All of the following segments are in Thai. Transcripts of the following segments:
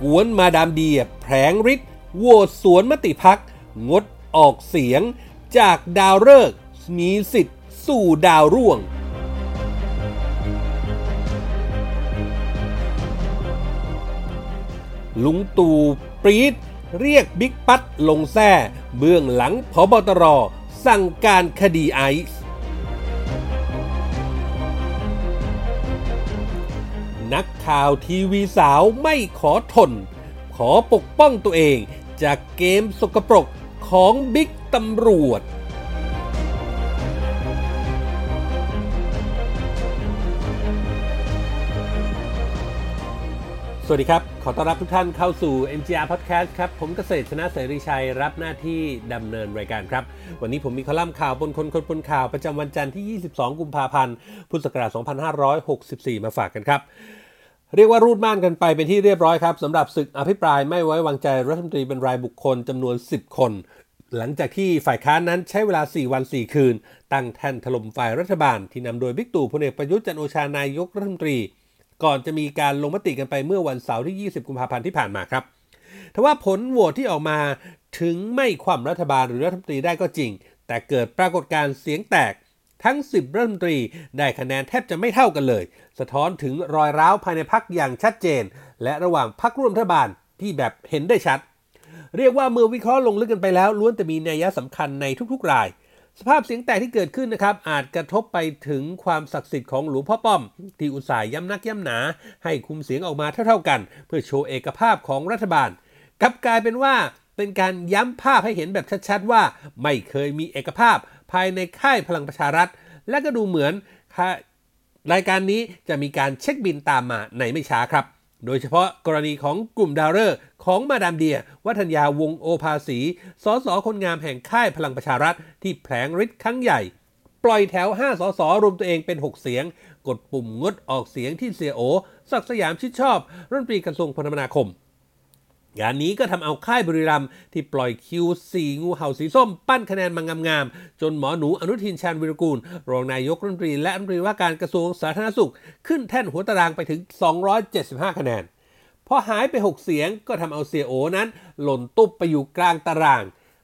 กวนมาดามเดียแผลงฤทธิ์โหวตสวนมติพักงดออกเสียง จากดาวฤกษ์มีสิทธิ์สู่ดาวร่วง ลุงตู่ปรีดเรียกบิ๊กปัดลงแท้เบื้องหลังพบตรสั่งการคดีไอซ์ ข่าวทีวีสาวไม่ขอทน ขอปกป้องตัวเองจากเกมสกปรกของบิ๊กตำรวจ สวัสดีครับ ขอต้อนรับทุกท่านเข้าสู่ MGR Podcast ครับ ผมเกษตรชนะเสรีชัยรับหน้าที่ดำเนินรายการครับ วันนี้ผมมีคอลัมน์ข่าวบนคนคนบนข่าวประจำวันจันทร์ที่ 22 กุมภาพันธ์ พุทธศักราช 2564 มาฝากกันครับ เรียกว่ารูดม่านกันไปเป็นที่เรียบร้อยครับสำหรับศึกอภิปรายไม่ไว้วางใจรัฐมนตรีเป็นรายบุคคลจำนวน 10 คน หลังจากที่ฝ่ายค้านนั้นใช้เวลา 4 วัน 4 คืน ตั้งแท่นถล่มฝ่ายรัฐบาล ที่นำโดยบิ๊กตู่พลเอกประยุทธ์จันโอชานายกรัฐมนตรี ก่อนจะมีการลงมติกันไปเมื่อวันเสาร์ที่ 20 กุมภาพันธ์ที่ผ่านมาครับทว่าผลโหวตที่ออกมาถึงไม่คว่ำรัฐบาลหรือรัฐมนตรีได้ก็จริง แต่เกิดปรากฏการณ์เสียงแตก ทั้ง 10 รัฐมนตรีได้คะแนนแทบจะไม่เท่ากันเลย สะท้อนถึงรอยร้าวภายในพักอย่างชัดเจน และระหว่างพักร่วมรัฐบาลที่แบบเห็นได้ชัด เรียกว่าเมื่อวิเคราะห์ลงลึกกันไปแล้วล้วนแต่มีนัยสำคัญในทุกๆราย สภาพเสียงแตกที่เกิดขึ้นนะครับ อาจกระทบไปถึงความศักดิ์สิทธิ์ของหลวงพ่อป้อม ที่อุตส่าห์ย้ำนักย้ำหนา ให้คุมเสียงออกมาเท่าๆกัน เพื่อโชว์เอกภาพของรัฐบาลกลับกลายเป็นว่าเป็นการย้ำภาพให้เห็นแบบชัดๆว่า ไม่เคยมีเอกภาพ ภายในค่ายพลังประชารัฐ และก็ดูเหมือนรายการนี้จะมีการเช็คบินตามมาในไม่ช้าครับ โดยเฉพาะกรณีของกลุ่มดาวเรอร์ของมาดามเดีย วัฒนยาวงโอภาสีสสคนงามแห่งค่ายพลังประชารัฐ ที่แผลงฤทธิ์ครั้งใหญ่ ปล่อยแถว 5 สสรวมตัวเองเป็น 6 เสียง กดปุ่มงดออกเสียงที่เสียโอ ศักสยามชิดชอบรัฐมนตรีกระทรวงคมนาคม งานนี้ก็ทำเอาค่ายบริรัมที่ปล่อยคิวสีงูเห่าสีส้ม ปั้นคะแนนมางามๆ จนหมอหนูอนุทินชาญวิรกูล รองนายกรัฐมนตรีและรัฐมนตรีว่าการกระทรวงสาธารณสุข ขึ้นแท่นหัวตารางไปถึง 275 คะแนน พอหายไป 6 เสียงก็ทำเอาเสียโอนั้น หล่นตุบไปอยู่กลางตาราง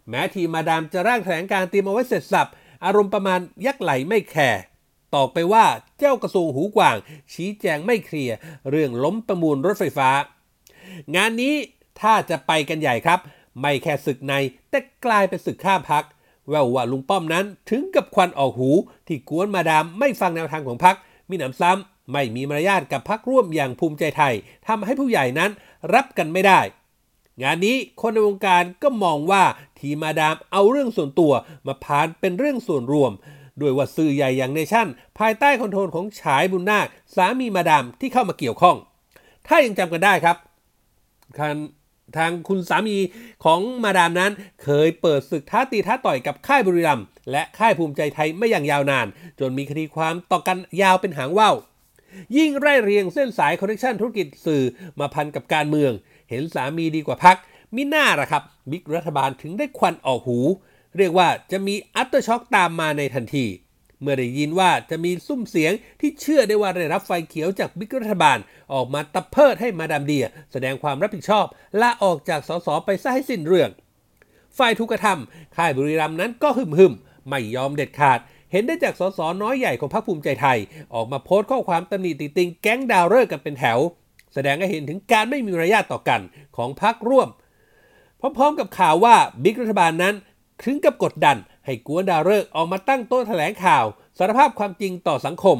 แม้ทีมมาดามจะร่างแถลงการเตรียมเอาไว้เสร็จสับอารมณ์ประมาณยักไหลไม่แคร์ตอกไปว่าเจ้ากระทรวงหูกว่าง ชี้แจงไม่เคลียร์เรื่องล้มประมูลรถไฟฟ้า งานนี้ ถ้าจะไปกันใหญ่ครับ ไม่แค่ศึกในแต่กลายเป็นศึกข้ามพัก แววว่าลุงป้อมนั้นถึงกับควันออกหู ที่กวนมาดามไม่ฟังแนวทางของพัก มีหนำซ้ำไม่มีมารยาทกับพักร่วมอย่างภูมิใจไทยทำให้ผู้ใหญ่นั้นรับกันไม่ได้ งานนี้คนในวงการก็มองว่าทีมาดามเอาเรื่องส่วนตัวมาพันเป็นเรื่องส่วนรวมโดยว่าสื่อใหญ่อย่างเนชั่น ภายใต้ control ของฉายบุนนาค สามีมาดามที่เข้ามาเกี่ยวข้อง ถ้ายังจำกันได้ครับ ทางคุณสามีของมาดามนั้น เคยเปิดศึกท้าตีท้าต่อยกับค่ายบุรีรัมย์และค่ายภูมิใจไทยมาอย่างยาวนาน จนมีคดีความต่อกันยาวเป็นหางว่าวยิ่งไล่เรียงเส้นสาย connection ธุรกิจสื่อมาพันกับการเมือง เห็นสามีดีกว่าพรรคมิน่าละครับบิ๊กรัฐบาลถึงได้ควันออกหู เรียกว่าจะมี aftershock ตามมาในทันที เมื่อได้ยินว่าจะมีสุ้มเสียงที่เชื่อได้ว่าได้รับไฟเขียวจากบิ๊กรัฐบาล ออกมาตะเพิดให้มาดามเดีย แสดงความรับผิดชอบลาออกจากสสไปซะให้สิ้นเรื่อง ฝ่ายถูกกระทำค่ายบุรีรัมย์นั้นก็ฮึ่มฮึ่มไม่ยอมเด็ดขาด เห็นได้จากสสน้อยใหญ่ของพรรคภูมิใจไทย ออกมาโพสต์ข้อความตำหนิติติงแก๊งดาวฤกษ์กันเป็นแถว แสดงให้เห็นถึงการไม่มีมารยาทต่อกันของพรรคร่วม พร้อมๆกับข่าวว่าบิ๊กรัฐบาลนั้นถึงกับกดดัน ให้กวนดาวเลิกออกมาตั้งโต๊ะแถลงข่าวสารภาพความจริงต่อสังคม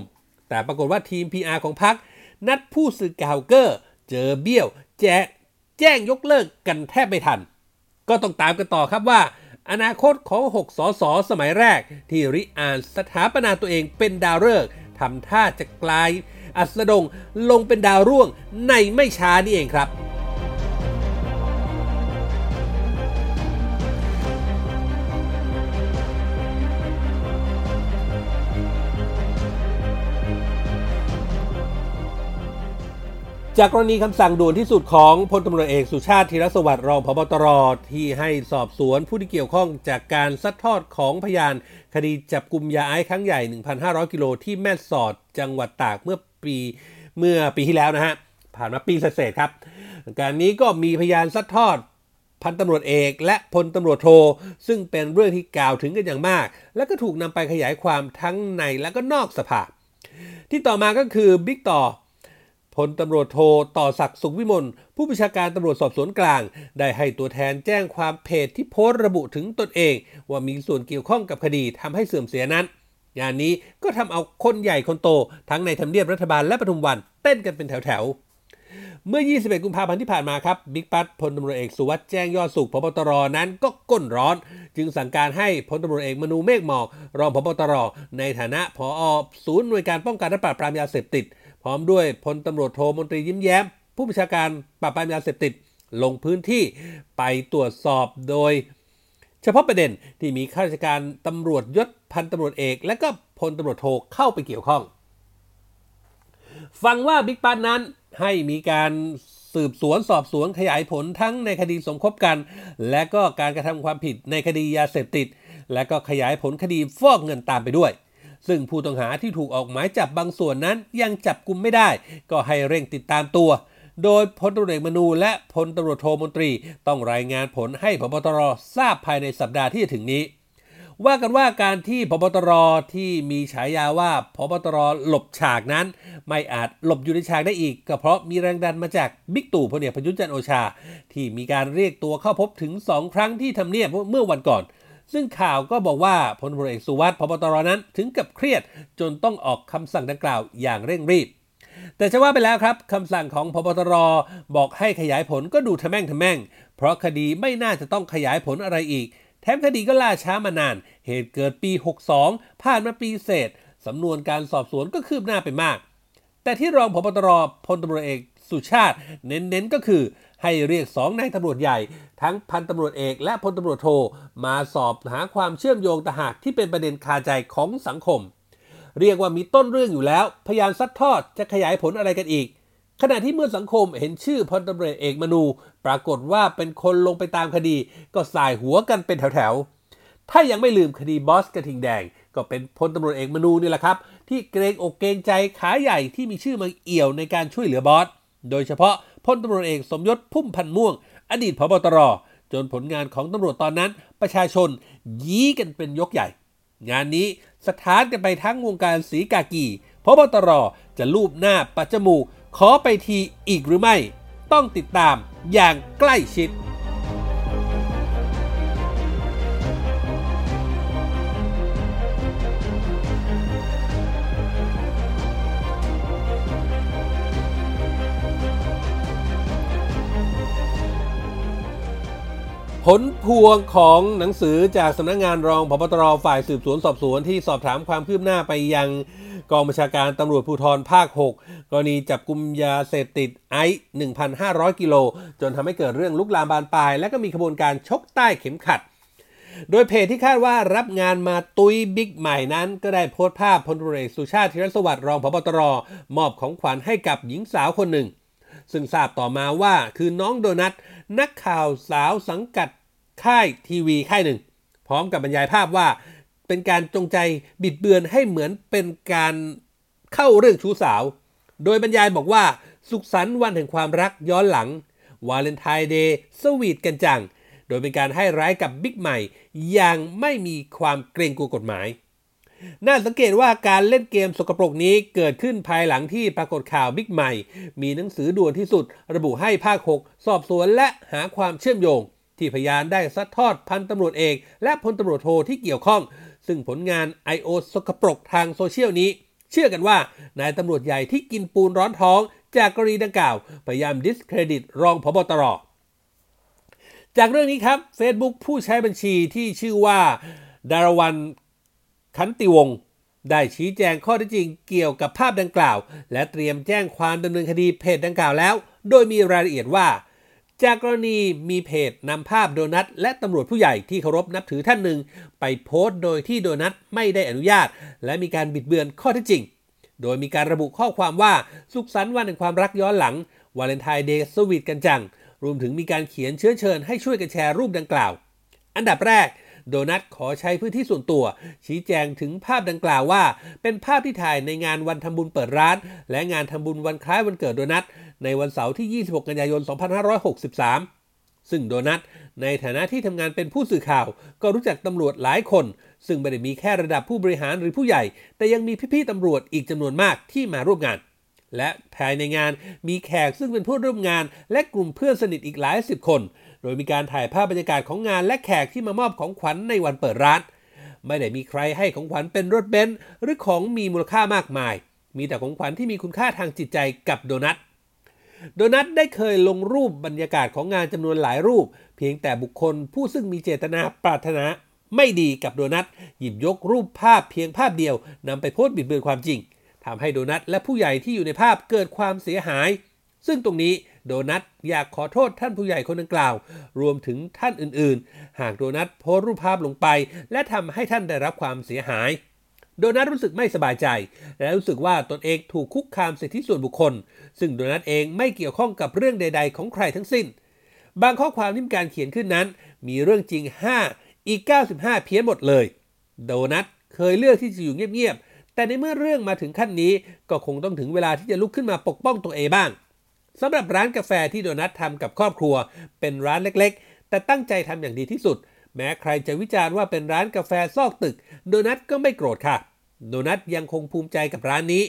แต่ปรากฏว่าทีม PR ของพรรคนัดผู้สื่อข่าวเกอร์เจอเบี้ยว แจกแจ้งยกเลิกกันแทบไม่ทัน ก็ต้องตามกันต่อครับว่า อนาคตของ 6 สส สมัยแรก ที่ริอานสถาปนาตัวเองเป็นดาวฤกษ์ทำท่าจะกลาย อัสดงลงเป็นดาวร่วงในไม่ช้านี่เองครับ จากกรณีคำสั่งด่วนที่สุดของพลตำรวจเอกสุชาติธีรสวัสดิ์รองพบตรที่ให้สอบสวนผู้ที่เกี่ยวข้องจากการซัดทอดของพยาน คดีจับกลุ่มยาไอซ์ครั้งใหญ่ 1,500 กิโลที่แม่สอดจังหวัดตากเมื่อปีเมื่อปีที่แล้วนะฮะ ผ่านมาปีเศษครับ การนี้ก็มีพยานซัดทอดพันตำรวจเอกและพลตำรวจโท ซึ่งเป็นเรื่องที่กล่าวถึงกันอย่างมาก และก็ถูกนำไปขยายความทั้งในและก็นอกสภาที่ต่อมาก็คือบิ๊กต่อ พลตำรวจโทต่อศักดิ์สุขวิมลผู้บัญชาการตำรวจสอบสวนกลาง ได้ให้ตัวแทนแจ้งความเพจที่โพสต์ระบุถึงตนเอง ว่ามีส่วนเกี่ยวข้องกับคดีทำให้เสื่อมเสียนั้น งานนี้ก็ทำเอาคนใหญ่คนโต ทั้งในทำเนียบรัฐบาลและปทุมวันเต้นกันเป็นแถวๆเมื่อ 21 กุมภาพันธ์ที่ผ่านมาครับ บิ๊กปัตพลตำรวจเอกสุวัสด์แจ้งยอดสุขพบตรนั้นก็ก้นร้อน จึงสั่งการให้พลตำรวจเอกมนูเมฆหมอกรองพบตร ในฐานะผอศูนย์หน่วยการป้องกันและปราบปรามยาเสพติด ร้อมด้วยพลตำรวจโทมนตรียิ้มแย้ม ผู้บัญชาการปราบปรามยาเสพติดลงพื้นที่ไปตรวจสอบโดย เฉพาะประเด็นที่มีข้าราชการตำรวจยศพันตำรวจเอก และก็พลตำรวจโทเข้าไปเกี่ยวข้อง ฟังว่าบิ๊กปันนั้นให้มีการสืบสวนสอบสวนขยายผลทั้งในคดีสมคบกัน และก็การกระทำความผิดในคดียาเสพติด และก็ขยายผลคดีฟอกเงินตามไปด้วย ซึ่งผู้ต้องหาที่ถูกออกหมายจับบางส่วนนั้นยังจับกลุ่มไม่ได้ ก็ให้เร่งติดตามตัว โดยพลตำรวจเอกมนูและพลตำรวจโทมนตรี ต้องรายงานผลให้พบตรทราบภายในสัปดาห์ที่จะถึงนี้ ว่ากันว่าการที่พบตรที่มีฉายาว่าพบตรหลบฉากนั้น ไม่อาจหลบอยู่ในฉากได้อีก ก็เพราะมีแรงดันมาจากบิ๊กตู่พลเอกประยุทธ์จันโอชา ที่มีการเรียกตัวเข้าพบถึง2ครั้งที่ทำเนียบเมื่อวันก่อน ซึ่งข่าวก็บอกว่าพลตรวจเอกสุวัสดิ์พบตรนั้นถึงกับเครียดจนต้องออกคำสั่งดังกล่าวอย่างเร่งรีบ แต่จะว่าไปแล้วครับคำสั่งของพบตรบอกให้ขยายผลก็ดูทะแม่งทะแม่ง เพราะคดีไม่น่าจะต้องขยายผลอะไรอีก แถมคดีก็ล่าช้ามานาน เหตุเกิดปี 62 ผ่านมาปีเศษสำนวนการสอบสวนก็คืบหน้าไปมาก แต่ที่รองพบตรพลตำรวจเอก สุชาติ เน้นๆก็คือให้เรียกสองนายตำรวจใหญ่ ทั้งพันตำรวจเอกและพลตำรวจโทมาสอบหาความเชื่อมโยงต่างหากที่เป็นประเด็นคาใจของสังคม เรียกว่ามีต้นเรื่องอยู่แล้ว พยานซัดทอดจะขยายผลอะไรกันอีก ขณะที่เมื่อสังคมเห็นชื่อพลตำรวจเอกมนู ปรากฏว่าเป็นคนลงไปตามคดี ก็สายหัวกันเป็นแถวๆถ้ายังไม่ลืมคดีบอสกระทิงแดงก็เป็นพลตำรวจเอกมนูนี่แหละครับ ที่เกรงอกเกรงใจขาใหญ่ที่มีชื่อมาเอี่ยวในการช่วยเหลือบอส โดยเฉพาะพลตำรวจเอกสมยศพุ่มพันม่วง อดีตพบตร จนผลงานของตำรวจตอนนั้น ประชาชนยี้กันเป็นยกใหญ่ งานนี้สถานกันไปทั้งวงการสีกากีพบตรจะลูบหน้าปัจจมูขอไปทีอีกหรือไม่ ต้องติดตามอย่างใกล้ชิด ผลพวงของหนังสือจากสำนักงงานรองพบตรฝ่ายสืบสวนสอบสวนที่สอบถามความคืบหน้าไปยังกองบัญชาการตำรวจภูธรภาค 6 กรณีจับกลุ่มยาเสพติดไอซ์1,500 กิโล จนทำให้เกิดเรื่องลุกลามบานปลาย และก็มีขบวนการชกใต้เข็มขัด โดยเพจที่คาดว่ารับงานมาตุยบิ๊กใหม่นั้น ก็ได้โพสต์ภาพพลตรวจเอสุชาติธีรสวัสดิ์รองพบตรมอบของขวัญให้กับหญิงสาวคนหนึ่ง ซึ่งทราบต่อมาว่าคือน้องโดนัทนักข่าวสาวสังกัดค่ายทีวีค่ายหนึ่ง พร้อมกับบรรยายภาพว่า เป็นการจงใจบิดเบือนให้เหมือนเป็นการเข้าเรื่องชู้สาว โดยบรรยายบอกว่าสุขสันต์วันแห่งความรักย้อนหลัง Valentine's Day sweet กันจัง โดยเป็นการให้ร้ายกับบิ๊กใหม่ อย่างไม่มีความเกรงกลัวกฎหมาย น่าสังเกตว่าการเล่นเกมสกปรกนี้เกิดขึ้นภายหลังที่ปรากฏข่าวบิ๊กใหม่ มีหนังสือด่วนที่สุด ระบุให้ภาค 6 สอบสวนและหาความเชื่อมโยง ที่พยานได้ซัดทอดพันตำรวจเอกและพลตำรวจโทที่เกี่ยวข้อง ซึ่งผลงาน IO สกปรกทางโซเชียลนี้ เชื่อกันว่านายตำรวจใหญ่ที่กินปูนร้อนท้อง จากกรณีดังกล่าว พยายาม discredit รองผบ.ตร.จากเรื่องนี้ครับ Facebook ผู้ใช้บัญชีที่ชื่อว่าดารวัน คันติวงศ์ได้ชี้แจงข้อเท็จจริงเกี่ยวกับภาพดังกล่าว และเตรียมแจ้งความดำเนินคดีเพจดังกล่าวแล้ว โดยมีรายละเอียดว่า จากกรณีมีเพจนำภาพโดนัทและตำรวจผู้ใหญ่ที่เคารพนับถือท่านหนึ่ง ไปโพสต์โดยที่โดนัทไม่ได้อนุญาต และมีการบิดเบือนข้อเท็จจริง โดยมีการระบุข้อความว่าสุขสันต์วันแห่งความรักย้อนหลังวาเลนไทน์เดย์สวีทกันจังรวมถึงมีการเขียนเชื้อเชิญให้ช่วยกันแชร์รูปดังกล่าว อันดับแรก โดนัทขอใช้พื้นที่ส่วนตัว ชี้แจงถึงภาพดังกล่าวว่า เป็นภาพที่ถ่ายในงานวันทำบุญเปิดร้าน และงานทำบุญวันคล้ายวันเกิดโดนัทในวันเสาร์ที่ 26 กันยายน 2563 ซึ่งโดนัทในฐานะที่ทำงานเป็นผู้สื่อข่าว ก็รู้จักตำรวจหลายคน ซึ่งไม่ได้มีแค่ระดับผู้บริหารหรือผู้ใหญ่ แต่ยังมีพี่ๆตำรวจอีกจำนวนมากที่มาร่วมงาน และภายในงานมีแขกซึ่งเป็นผู้ร่วมงาน และกลุ่มเพื่อนสนิทอีกหลายสิบคน โดยมีการถ่ายภาพบรรยากาศของงาน และแขกที่มามอบของขวัญในวันเปิดร้าน ไม่ได้มีใครให้ของขวัญเป็นรถเบนซ์หรือของมีมูลค่ามากมาย มีแต่ของขวัญที่มีคุณค่าทางจิตใจกับโดนัทโดนัทได้เคยลงรูปบรรยากาศของงานจำนวนหลายรูป เพียงแต่บุคคลผู้ซึ่งมีเจตนาปรารถนา ไม่ดีกับโดนัทหยิบยกรูปภาพเพียงภาพเดียวนำไปโพสต์บิดเบือนความจริง ทำให้โดนัทและผู้ใหญ่ที่อยู่ในภาพเกิดความเสียหาย ซึ่งตรงนี้โดนัทอยากขอโทษท่านผู้ใหญ่คนดังกล่าว รวมถึงท่านอื่นๆ หากโดนัทโพสรูปภาพลงไป และทำให้ท่านได้รับความเสียหาย โดนัทรู้สึกไม่สบายใจ และรู้สึกว่าตนเองถูกคุกคามสิทธิส่วนบุคคล ซึ่งโดนัทเองไม่เกี่ยวข้องกับเรื่องใด ๆ ของใครทั้งสิ้น บางข้อความที่มีการเขียนขึ้นนั้น มีเรื่องจริง 5 อีก 95 เพี้ยนหมดเลย โดนัทเคยเลือกที่จะอยู่เงียบๆ แต่ในเมื่อเรื่องมาถึงขั้นนี้ ก็คงต้องถึงเวลาที่จะลุกขึ้นมาปกป้องตัวเองบ้างสำหรับร้านกาแฟที่โดนัททำกับครอบครัว เป็นร้านเล็กๆ แต่ตั้งใจทำอย่างดีที่สุด แม้ใครจะวิจารณ์ว่าเป็นร้านกาแฟซอกตึก โดนัทก็ไม่โกรธค่ะ โดนัทยังคงภูมิใจกับร้านนี้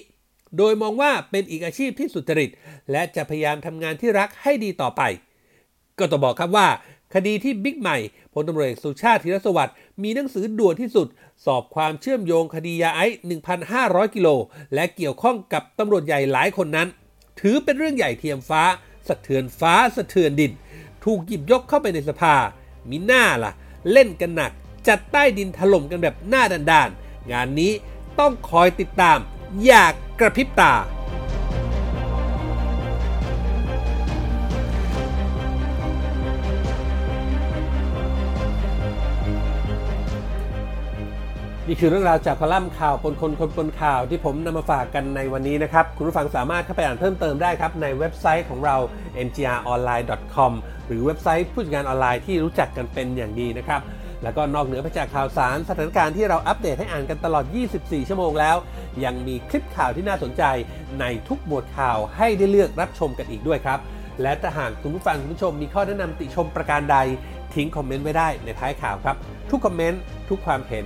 โดยมองว่าเป็นอีกอาชีพที่สุจริต และจะพยายามทำงานที่รักให้ดีต่อไป ก็ต้องบอกครับว่า คดีที่บิ๊กใหม่พลตำรวจสุชาติธีรสวัสดิ์มีหนังสือด่วนที่สุด สอบความเชื่อมโยงคดียาไอซ์ 1,500 กิโล และเกี่ยวข้องกับตำรวจใหญ่หลายคนนั้น ถือเป็นเรื่องใหญ่เทียมฟ้า สะเทือนฟ้าสะเทือนดิน ถูกหยิบยกเข้าไปในสภา มีหน้าล่ะ เล่นกันหนัก จัดใต้ดินถล่มกันแบบหน้าด้านๆงานนี้ต้องคอยติดตาม อยากกระพริบตา นี่คือเรื่องราวจากคอลัมน์ข่าวปนคนคนปนข่าวที่ผมนำมาฝากกันในวันนี้นะครับ คุณผู้ฟังสามารถเข้าไปอ่านเพิ่มเติมได้ครับ ในเว็บไซต์ของเรา mgronline.com หรือเว็บไซต์ผู้จัดการออนไลน์ที่รู้จักกันเป็นอย่างดีนะครับ แล้วก็นอกเหนือไปจากข่าวสารสถานการณ์ที่เราอัปเดตให้อ่านกันตลอด 24 ชั่วโมงแล้ว ยังมีคลิปข่าวที่น่าสนใจในทุกหมวดข่าวให้ได้เลือกรับชมกันอีกด้วยครับและถ้าหากคุณผู้ฟังคุณผู้ชมมีข้อแนะนำติชมประการใด ทิ้งคอมเมนต์ไว้ได้ในท้ายข่าวครับ ทุกคอมเมนต์ทุกความเห็น